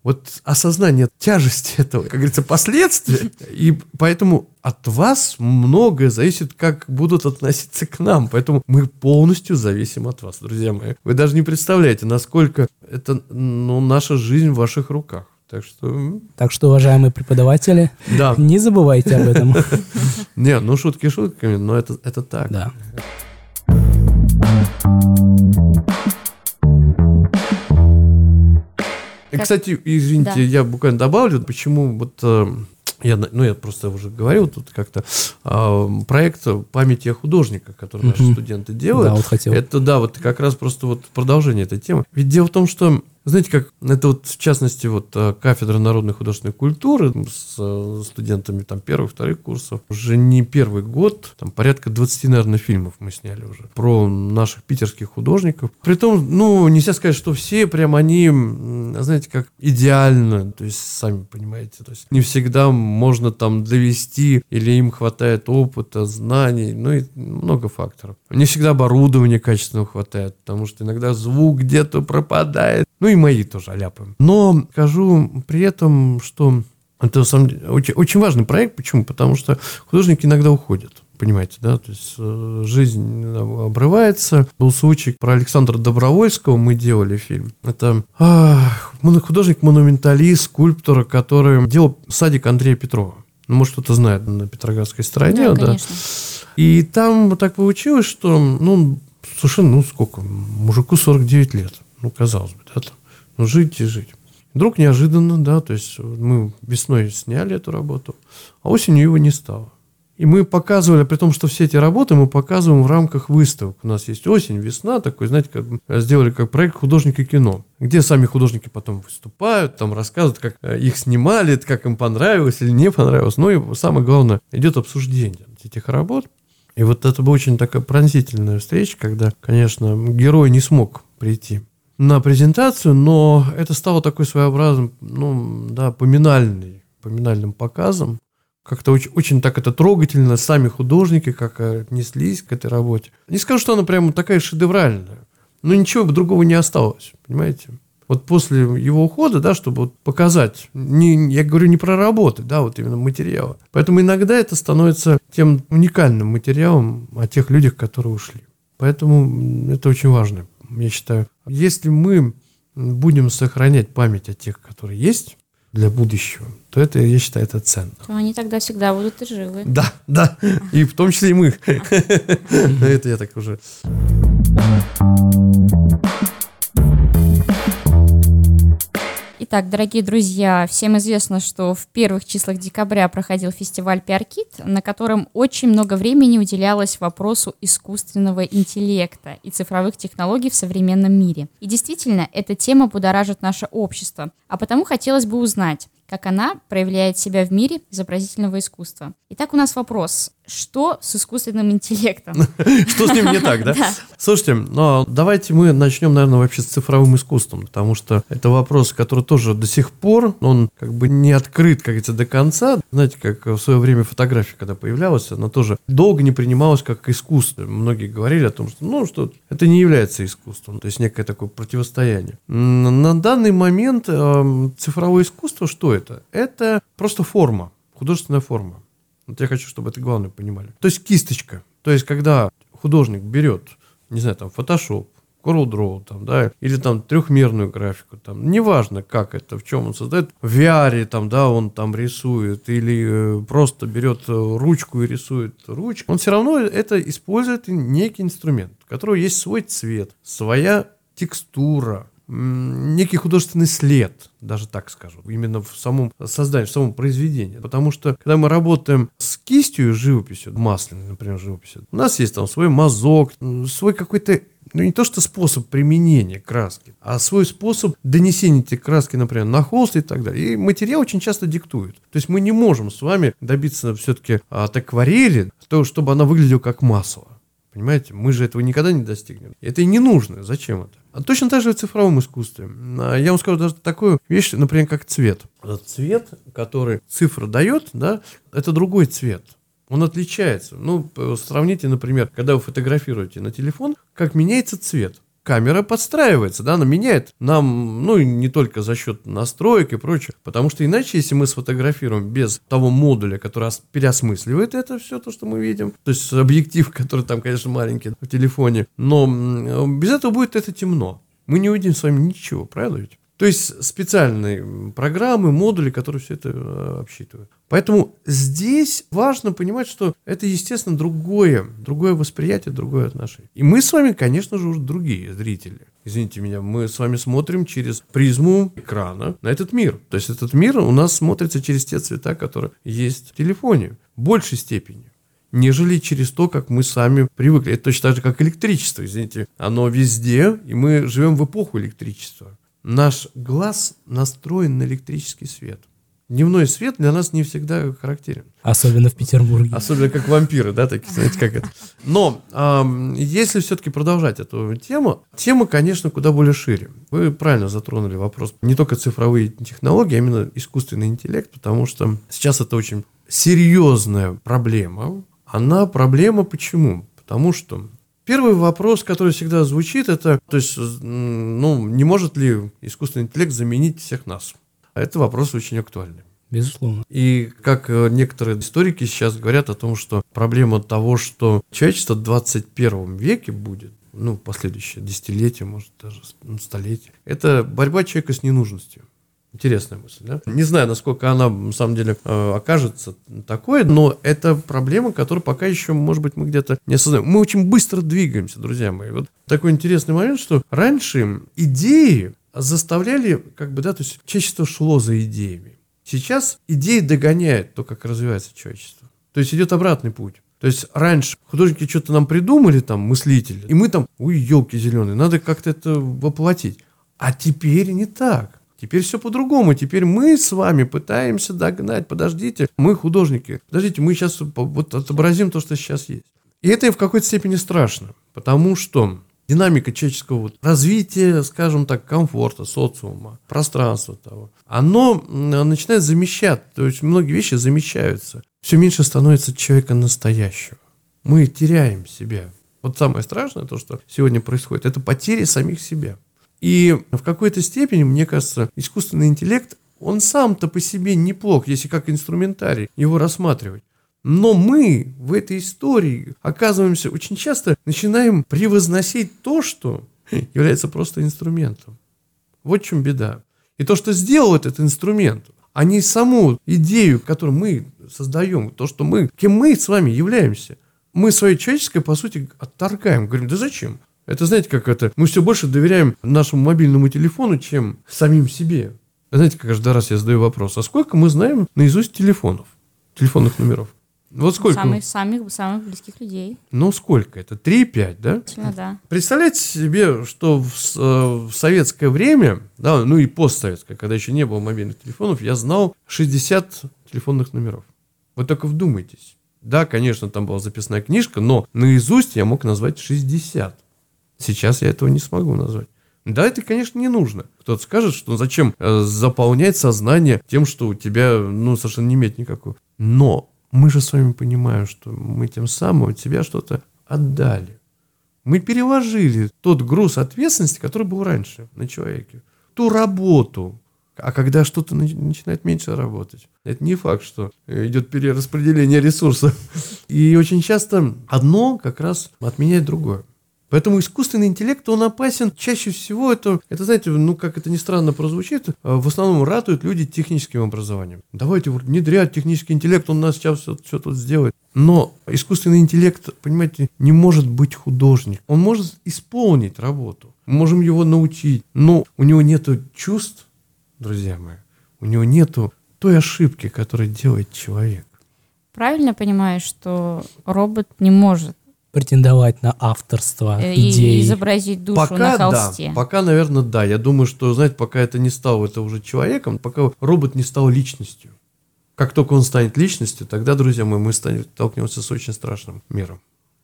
Вот осознание тяжести этого, как говорится, последствия. И поэтому от вас многое зависит, как будут относиться к нам. Поэтому мы полностью зависим от вас, друзья мои. Вы даже не представляете, насколько это ну, наша жизнь в ваших руках. Так что... Так что, уважаемые преподаватели, да. не забывайте об этом. Не, ну шутки шутками, но это, это так. Да. И, кстати, извините, Да. я буквально добавлю, почему вот э, я, ну, я просто уже говорил тут как-то а, проект памяти о художниках, который наши студенты делают. Да, вот хотел. Это да, вот как раз просто вот продолжение этой темы. Ведь дело в том, что знаете, как это вот в частности вот э, кафедра народной художественной культуры с э, студентами там первых, вторых курсов уже не первый год, там порядка 20, наверное, фильмов мы сняли уже про наших питерских художников. Притом, ну, нельзя сказать, что все прям они, знаете, как идеально, то есть сами понимаете, то есть не всегда можно там довести или им хватает опыта, знаний, ну и много факторов. Не всегда оборудования качественного хватает, потому что иногда звук где-то пропадает. Ну и мои тоже аляпы. Но скажу при этом, что это на самом деле очень, очень важный проект. Почему? Потому что художники иногда уходят. Понимаете, да? То есть э, жизнь э, обрывается. Был случай про Александра Добровольского, мы делали фильм. Это моно- художник-монументалист, скульптор, который делал садик Андрея Петрова. Ну, может, кто-то знает на Петроградской стороне. Да, да. конечно. И там вот так получилось, что, ну, совершенно, ну, сколько, мужику 49 лет. Ну, казалось бы, да, там, ну, жить и жить. Вдруг неожиданно, да, то есть мы весной сняли эту работу, а осенью его не стало. И мы показывали, при том, что все эти работы мы показываем в рамках выставок. У нас есть осень, весна, такой, знаете, как сделали как проект художника кино, где сами художники потом выступают, там рассказывают, как э, их снимали, как им понравилось или не понравилось. Ну и самое главное, идет обсуждение этих работ. И вот это была очень такая пронзительная встреча, когда, конечно, герой не смог прийти на презентацию, но это стало такой своеобразным, ну, да, поминальный, поминальным показом. Как-то очень, очень так это трогательно, сами художники как отнеслись к этой работе. Не скажу, что она прямо такая шедевральная, но ничего бы другого не осталось, понимаете? Вот после его ухода, да, чтобы вот показать, не, я говорю не про работы, да, вот именно материалы. Поэтому иногда это становится тем уникальным материалом о тех людях, которые ушли. Поэтому это очень важно, я считаю. Если мы будем сохранять память о тех, которые есть для будущего, то это, я считаю, это ценно. То они тогда всегда будут и живы. Да, да, и в том числе и мы. Это я так уже... Итак, дорогие друзья, всем известно, что в первых числах декабря проходил фестиваль Пиаркит, на котором очень много времени уделялось вопросу искусственного интеллекта и цифровых технологий в современном мире. И действительно, эта тема будоражит наше общество. А потому хотелось бы узнать, как она проявляет себя в мире изобразительного искусства. Итак, у нас вопрос. Что с искусственным интеллектом? Что с ним не так, да? Слушайте, ну, давайте мы начнем, наверное, вообще с цифровым искусством, потому что это вопрос, который тоже до сих пор, он как бы не открыт, как говорится, до конца. Знаете, как в свое время фотография, когда появлялась, она тоже долго не принималась как искусство. Многие говорили о том, что, ну, что это не является искусством, то есть некое такое противостояние. На данный момент эм, цифровое искусство, что это? Это просто форма, художественная форма. Вот я хочу, чтобы это главное понимали. То есть кисточка. То есть когда художник берет, не знаю, там, Photoshop, CorelDRAW, там, да, или там трехмерную графику, там, неважно, как это, в чем он создает, в VR, там, да, он там рисует, или э, просто берет э, ручку и рисует ручку, он все равно это использует некий инструмент, у которого есть свой цвет, своя текстура, некий художественный след, даже так скажу, именно в самом создании, в самом произведении. Потому что, когда мы работаем с кистью живописью, масляной, например, живописью, у нас есть там свой мазок, свой какой-то ну, не то что способ применения краски, а свой способ донесения этой краски, например, на холст и так далее. И материал очень часто диктует. То есть мы не можем с вами добиться все-таки от акварели, то, чтобы она выглядела как масло. Понимаете? Мы же этого никогда не достигнем. Это и не нужно. Зачем это? А точно так же в цифровом искусстве. А Я вам скажу даже такую вещь, например, как цвет. Этот цвет, который цифра дает, да, это другой цвет. Он отличается. Ну, сравните, например, когда вы фотографируете на телефон, как меняется цвет. Камера подстраивается, да, она меняет нам, ну, не только за счет настроек и прочее, потому что иначе, если мы сфотографируем без того модуля, который ос- переосмысливает это все то, что мы видим, то есть объектив, который там, конечно, маленький в телефоне, но м, без этого будет это темно. Мы не увидим с вами ничего, правда ведь? То есть специальные программы, модули, которые все это э, обсчитывают. Поэтому здесь важно понимать, что это, естественно, другое, другое восприятие, другое отношение. И мы с вами, конечно же, уже другие зрители. Извините меня, мы с вами смотрим через призму экрана на этот мир. То есть этот мир у нас смотрится через те цвета, которые есть в телефоне. В большей степени нежели через то, как мы сами привыкли. Это точно так же, как электричество, извините. Оно везде, и мы живем в эпоху электричества. Наш глаз настроен на электрический свет. Дневной свет для нас не всегда характерен. Особенно в Петербурге. Особенно как вампиры, да, такие, знаете, как это. Но ам, если все-таки продолжать эту тему, тема, конечно, куда более шире. Вы правильно затронули вопрос не только цифровые технологии, а именно искусственный интеллект, потому что сейчас это очень серьезная проблема. Она проблема почему? Потому что Первый вопрос, который всегда звучит, это, то есть, ну, не может ли искусственный интеллект заменить всех нас? А Это вопрос очень актуальный. Безусловно. И как э, некоторые историки сейчас говорят о том, что проблема того, что человечество в 21 веке будет, ну, последующее десятилетие, может, даже ну, столетие, это борьба человека с ненужностью. Интересная мысль, да? Не знаю, насколько она, на самом деле, э, окажется такой, но это проблема, которую пока еще, может быть, мы где-то не осознаем. Мы очень быстро двигаемся, друзья мои. Вот такой интересный момент, что раньше идеи заставляли, как бы, да, то есть человечество шло за идеями. Сейчас идеи догоняют то, как развивается человечество. То есть идет обратный путь. То есть раньше художники что-то нам придумали, там, мыслители, и мы там, ой, елки зеленые, надо как-то это воплотить. А теперь не так. Теперь все по-другому. Теперь мы с вами пытаемся догнать. Подождите, мы художники. Подождите, мы сейчас вот отобразим то, что сейчас есть. И это в какой-то степени страшно, потому что динамика человеческого развития, скажем так, комфорта, социума, пространства того, оно начинает замещать, то есть многие вещи замещаются. Все меньше становится человека настоящего. Мы теряем себя. Вот самое страшное, то, что сегодня происходит, это потеря самих себя. И в какой-то степени, мне кажется, искусственный интеллект, он сам-то по себе неплох, если как инструментарий его рассматривать. Но мы в этой истории оказываемся очень часто начинаем превозносить то, что является просто инструментом. Вот в чем беда. И то, что сделал этот инструмент, а не саму идею, которую мы создаем, то, что мы, кем мы с вами являемся. Мы свое человеческое, по сути, отторгаем. Говорим, да зачем? Это знаете, как это? Мы все больше доверяем нашему мобильному телефону, чем самим себе. Знаете, каждый раз я задаю вопрос, а сколько мы знаем наизусть телефонов, телефонных номеров? Вот сколько? Самых, самых, самых близких людей. Ну, сколько это? 3-5, да? Действительно, да. Представляете себе, что в, э, в советское время, да, ну и постсоветское, когда еще не было мобильных телефонов, я знал 60 телефонных номеров. Вы только вдумайтесь. Да, конечно, там была записная книжка, но наизусть я мог назвать 60. Сейчас я этого не смогу назвать. Да, это, конечно, не нужно. Кто-то скажет, что зачем э, заполнять сознание тем, что у тебя, ну, совершенно не имеет никакого. Но мы же с вами понимаем, что мы тем самым от себя что-то отдали. Мы переложили тот груз ответственности, который был раньше на человеке. Ту работу. А когда что-то нач- начинает меньше работать, это не факт, что э, идет перераспределение ресурсов. И очень часто одно как раз отменяет другое. Поэтому искусственный интеллект, он опасен. Чаще всего это, это знаете, ну, как это ни странно прозвучит, э, в основном ратуют люди техническим образованием. Давайте внедрять технический интеллект, он нас сейчас все, все тут сделает. Но искусственный интеллект, понимаете, не может быть художник. Он может исполнить работу. Мы можем его научить. Но у него нет чувств, друзья мои. У него нету той ошибки, которую делает человек. Правильно понимаю, что робот не может Претендовать на авторство э, и- идей. изобразить душу пока на холсте? да, пока, наверное, да. Я думаю, что, знаете, пока это не стало это уже человеком, пока робот не стал личностью. Как только он станет личностью, тогда, друзья мои, мы станем, столкнемся с очень страшным миром.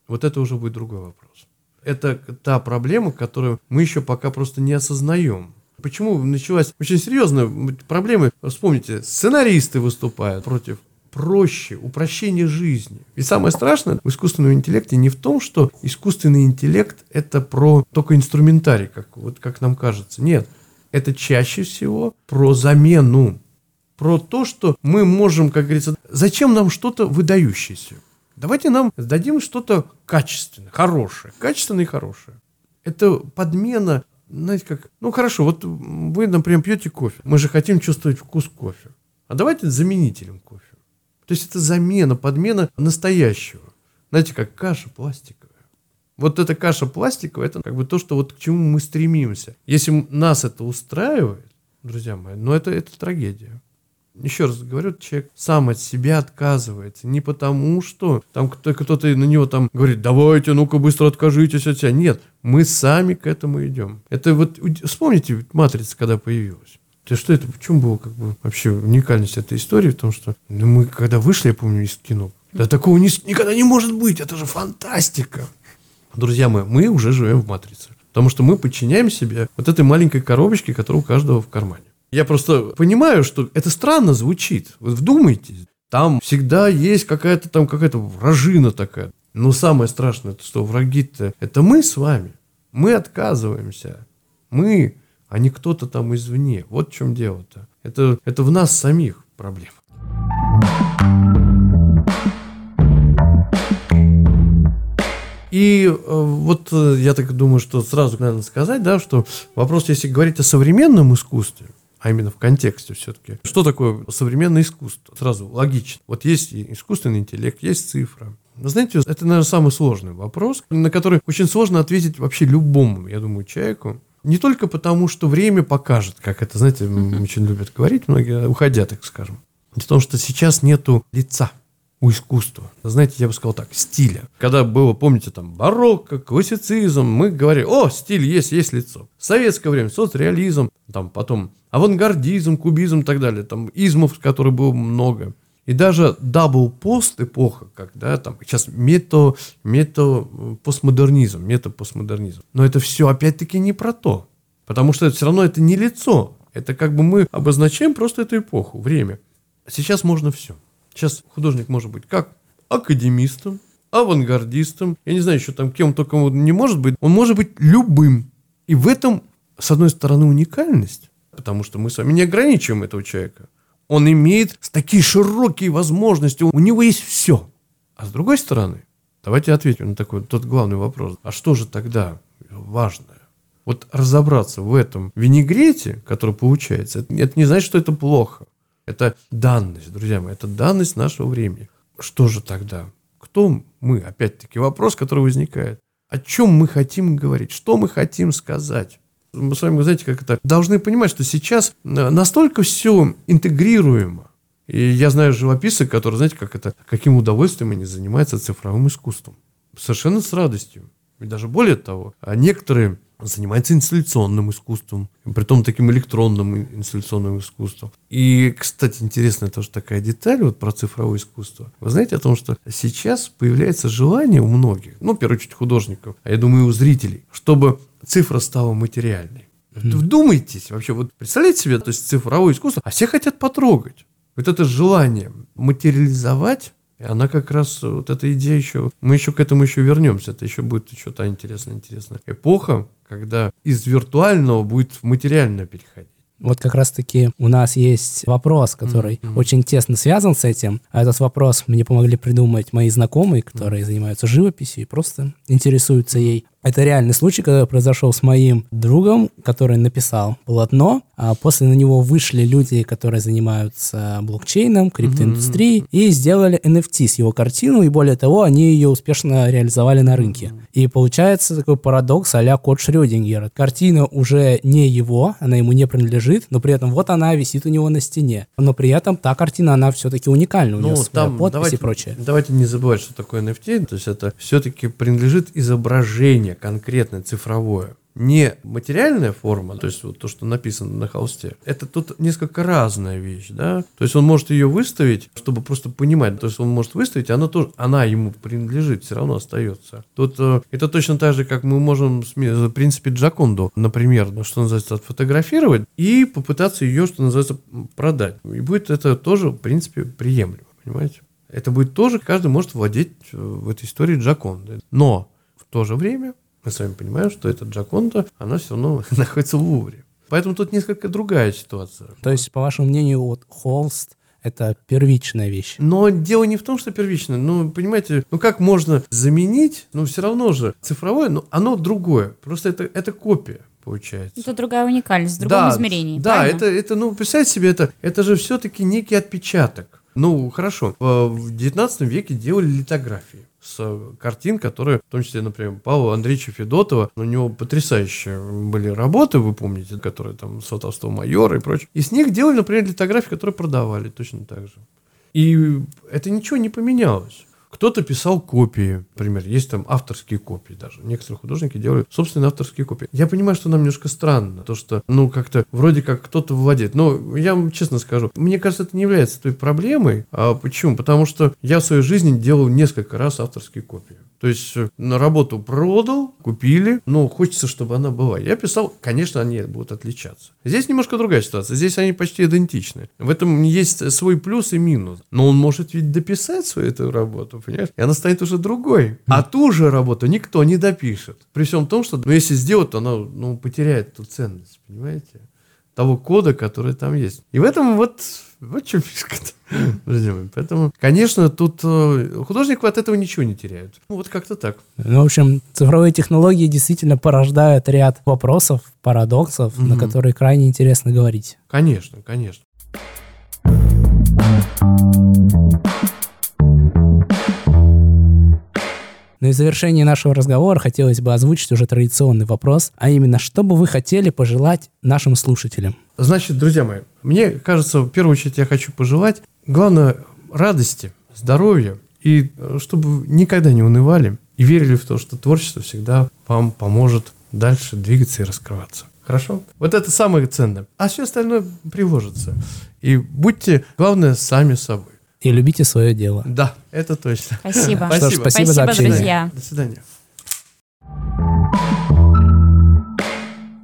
Вот это уже будет другой вопрос. Это та проблема, которую мы еще пока просто не осознаем. Почему началась очень серьезная проблема? Вспомните, сценаристы выступают против проще, упрощение жизни. И самое страшное в искусственном интеллекте не в том, что искусственный интеллект это про только инструментарий, как, вот, как нам кажется. Нет, это чаще всего про замену, про то, что мы можем, как говорится, зачем нам что-то выдающееся? Давайте нам дадим что-то качественное, хорошее, качественное и хорошее. Это подмена, знаете, как, ну хорошо, вот вы, например, пьете кофе, мы же хотим чувствовать вкус кофе. А давайте заменителем кофе. То есть это замена, подмена настоящего. Знаете, как каша пластиковая. Вот эта каша пластиковая, это как бы то, что вот к чему мы стремимся. Если нас это устраивает, друзья мои, ну это, это трагедия. Еще раз говорю, человек сам от себя отказывается. Не потому, что там кто-то на него там говорит, давайте, ну-ка быстро откажитесь от себя. Нет, мы сами к этому идем. Это вот, вспомните, матрица, когда появилась. То что это, в чем была как бы вообще уникальность этой истории? В том, что ну, мы когда вышли, я помню, из кино, да такого не, никогда не может быть, это же фантастика. Друзья мои, мы уже живем в матрице. Потому что мы подчиняем себе вот этой маленькой коробочке, которая у каждого в кармане. Я просто понимаю, что это странно звучит. Вот вдумайтесь. Там всегда есть какая-то там какая-то вражина такая. Но самое страшное, что враги-то это мы с вами. Мы отказываемся. Мы а не кто-то там извне. Вот в чем дело-то. Это, это в нас самих проблема. И э, вот э, я так думаю, что сразу надо сказать, да, что вопрос, если говорить о современном искусстве, а именно в контексте все-таки. Что такое современное искусство? Сразу логично. Вот есть искусственный интеллект, есть цифра. Вы знаете, это, наверное, самый сложный вопрос, на который очень сложно ответить вообще любому, я думаю, человеку. Не только потому, что время покажет, как это, знаете, очень любят говорить многие, уходя, так скажем. Потому что сейчас нету лица у искусства. Знаете, я бы сказал так, стиля. Когда было, помните, там, барокко, классицизм, мы говорили, о, стиль есть, есть лицо. В советское время соцреализм, там потом авангардизм, кубизм и так далее, там измов, которых было много. И даже double-post эпоха, когда там сейчас мета, метапостмодернизм, метапостмодернизм. Но это все опять-таки не про то. Потому что это все равно это не лицо. Это как бы мы обозначаем просто эту эпоху, время. Сейчас можно все. Сейчас художник может быть как академистом, авангардистом, я не знаю еще там кем только он не может быть, он может быть любым. И в этом, с одной стороны, уникальность, потому что мы с вами не ограничиваем этого человека. Он имеет такие широкие возможности, у него есть все. А с другой стороны, давайте ответим на такой тот главный вопрос. А что же тогда важное? Вот разобраться в этом винегрете, который получается, это, это не значит, что это плохо. Это данность, друзья мои, это данность нашего времени. Что же тогда? Кто мы? Опять-таки вопрос, который возникает. О чем мы хотим говорить? Что мы хотим сказать? Мы с вами, знаете, как это, должны понимать, что сейчас э, настолько все интегрируемо. И я знаю живописца, который, знаете, как это, каким удовольствием они занимаются цифровым искусством. Совершенно с радостью. И даже более того, а некоторые занимаются инсталляционным искусством, при том таким электронным инсталляционным искусством. И, кстати, интересная тоже такая деталь вот про цифровое искусство. Вы знаете о том, что сейчас появляется желание у многих, ну, в первую очередь художников, а я думаю, и у зрителей, чтобы цифра стала материальной. Mm-hmm. Вдумайтесь вообще, вот представляете себе, то есть цифровое искусство, а все хотят потрогать. Вот это желание материализовать, она как раз, вот эта идея еще, мы еще к этому еще вернемся, это еще будет еще та интересная, интересная эпоха, когда из виртуального будет в материальное переходить. Вот как раз-таки у нас есть вопрос, который mm-hmm. очень тесно связан с этим. А этот вопрос мне помогли придумать мои знакомые, которые mm-hmm. занимаются живописью и просто интересуются ей. Это реальный случай, который произошел с моим другом, который написал полотно, а после на него вышли люди, которые занимаются блокчейном, криптоиндустрией, mm-hmm. и сделали NFT с его картину, и более того, они ее успешно реализовали на рынке. Mm-hmm. И получается такой парадокс а-ля код Шрёдингера. Картина уже не его, она ему не принадлежит, но при этом вот она висит у него на стене. Но при этом та картина, она все-таки уникальна, у ну, нее своя там, подпись давайте, и прочее. Давайте не забывать, что такое NFT, то есть это все-таки принадлежит изображение конкретное, цифровое. не материальная форма, то есть вот то, что написано на холсте, это тут несколько разная вещь, да. То есть он может ее выставить, чтобы просто понимать, то есть он может выставить, она тоже, она ему принадлежит, все равно остается. Тут э, это точно так же, как мы можем, в принципе, Джаконду, например, ну, что называется, отфотографировать и попытаться ее, что называется, продать. И будет это тоже, в принципе, приемлемо, понимаете? Это будет тоже, каждый может владеть э, в этой истории Джаконды. Но в то же время мы с вами понимаем, что эта Джаконда, она все равно находится в Лувре. Поэтому тут несколько другая ситуация. То есть, по вашему мнению, вот холст это первичная вещь. Но дело не в том, что первичная. Ну, понимаете, ну как можно заменить, ну все равно же цифровое, но оно другое. Просто это, это копия получается. Это другая уникальность, в другом да, измерении. Да, это, это, ну, представьте себе, это, это же все-таки некий отпечаток. Ну, хорошо. В 19 веке делали литографии с картин, которые, в том числе, например, Павла Андреевича Федотова, у него потрясающие были работы, вы помните, которые там Сватовство майора и прочее. И с них делали, например, литографии, которые продавали точно так же. И это ничего не поменялось. Кто-то писал копии, например, есть там авторские копии даже. Некоторые художники делают собственные авторские копии. Я понимаю, что нам немножко странно, то что, ну, как-то вроде как кто-то владеет. Но я вам честно скажу, мне кажется, это не является той проблемой. А почему? Потому что я в своей жизни делал несколько раз авторские копии. То есть э, на работу продал, купили, но хочется, чтобы она была. Я писал, конечно, они будут отличаться. Здесь немножко другая ситуация. Здесь они почти идентичны. В этом есть свой плюс и минус. Но он может ведь дописать свою эту работу, понимаешь? И она станет уже другой. А ту же работу никто не допишет. При всем том, что ну, если сделать, то она ну, потеряет эту ценность, понимаете? Того кода, который там есть. И в этом вот вот что фишка-то, друзья мои. Поэтому, конечно, тут э, художник от этого ничего не теряет. Ну, вот как-то так. Ну, в общем, цифровые технологии действительно порождают ряд вопросов, парадоксов, mm-hmm. на которые крайне интересно говорить. Конечно, конечно. Ну и в завершении нашего разговора хотелось бы озвучить уже традиционный вопрос, а именно, что бы вы хотели пожелать нашим слушателям? Значит, друзья мои, мне кажется, в первую очередь я хочу пожелать, главное, радости, здоровья, и э, чтобы никогда не унывали и верили в то, что творчество всегда вам поможет дальше двигаться и раскрываться. Хорошо? Вот это самое ценное. А все остальное приложится. И будьте, главное, сами собой. И любите свое дело. Да, это точно. Спасибо. Что ж, спасибо, спасибо за общение. друзья. До свидания.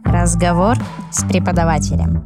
Разговор с преподавателем.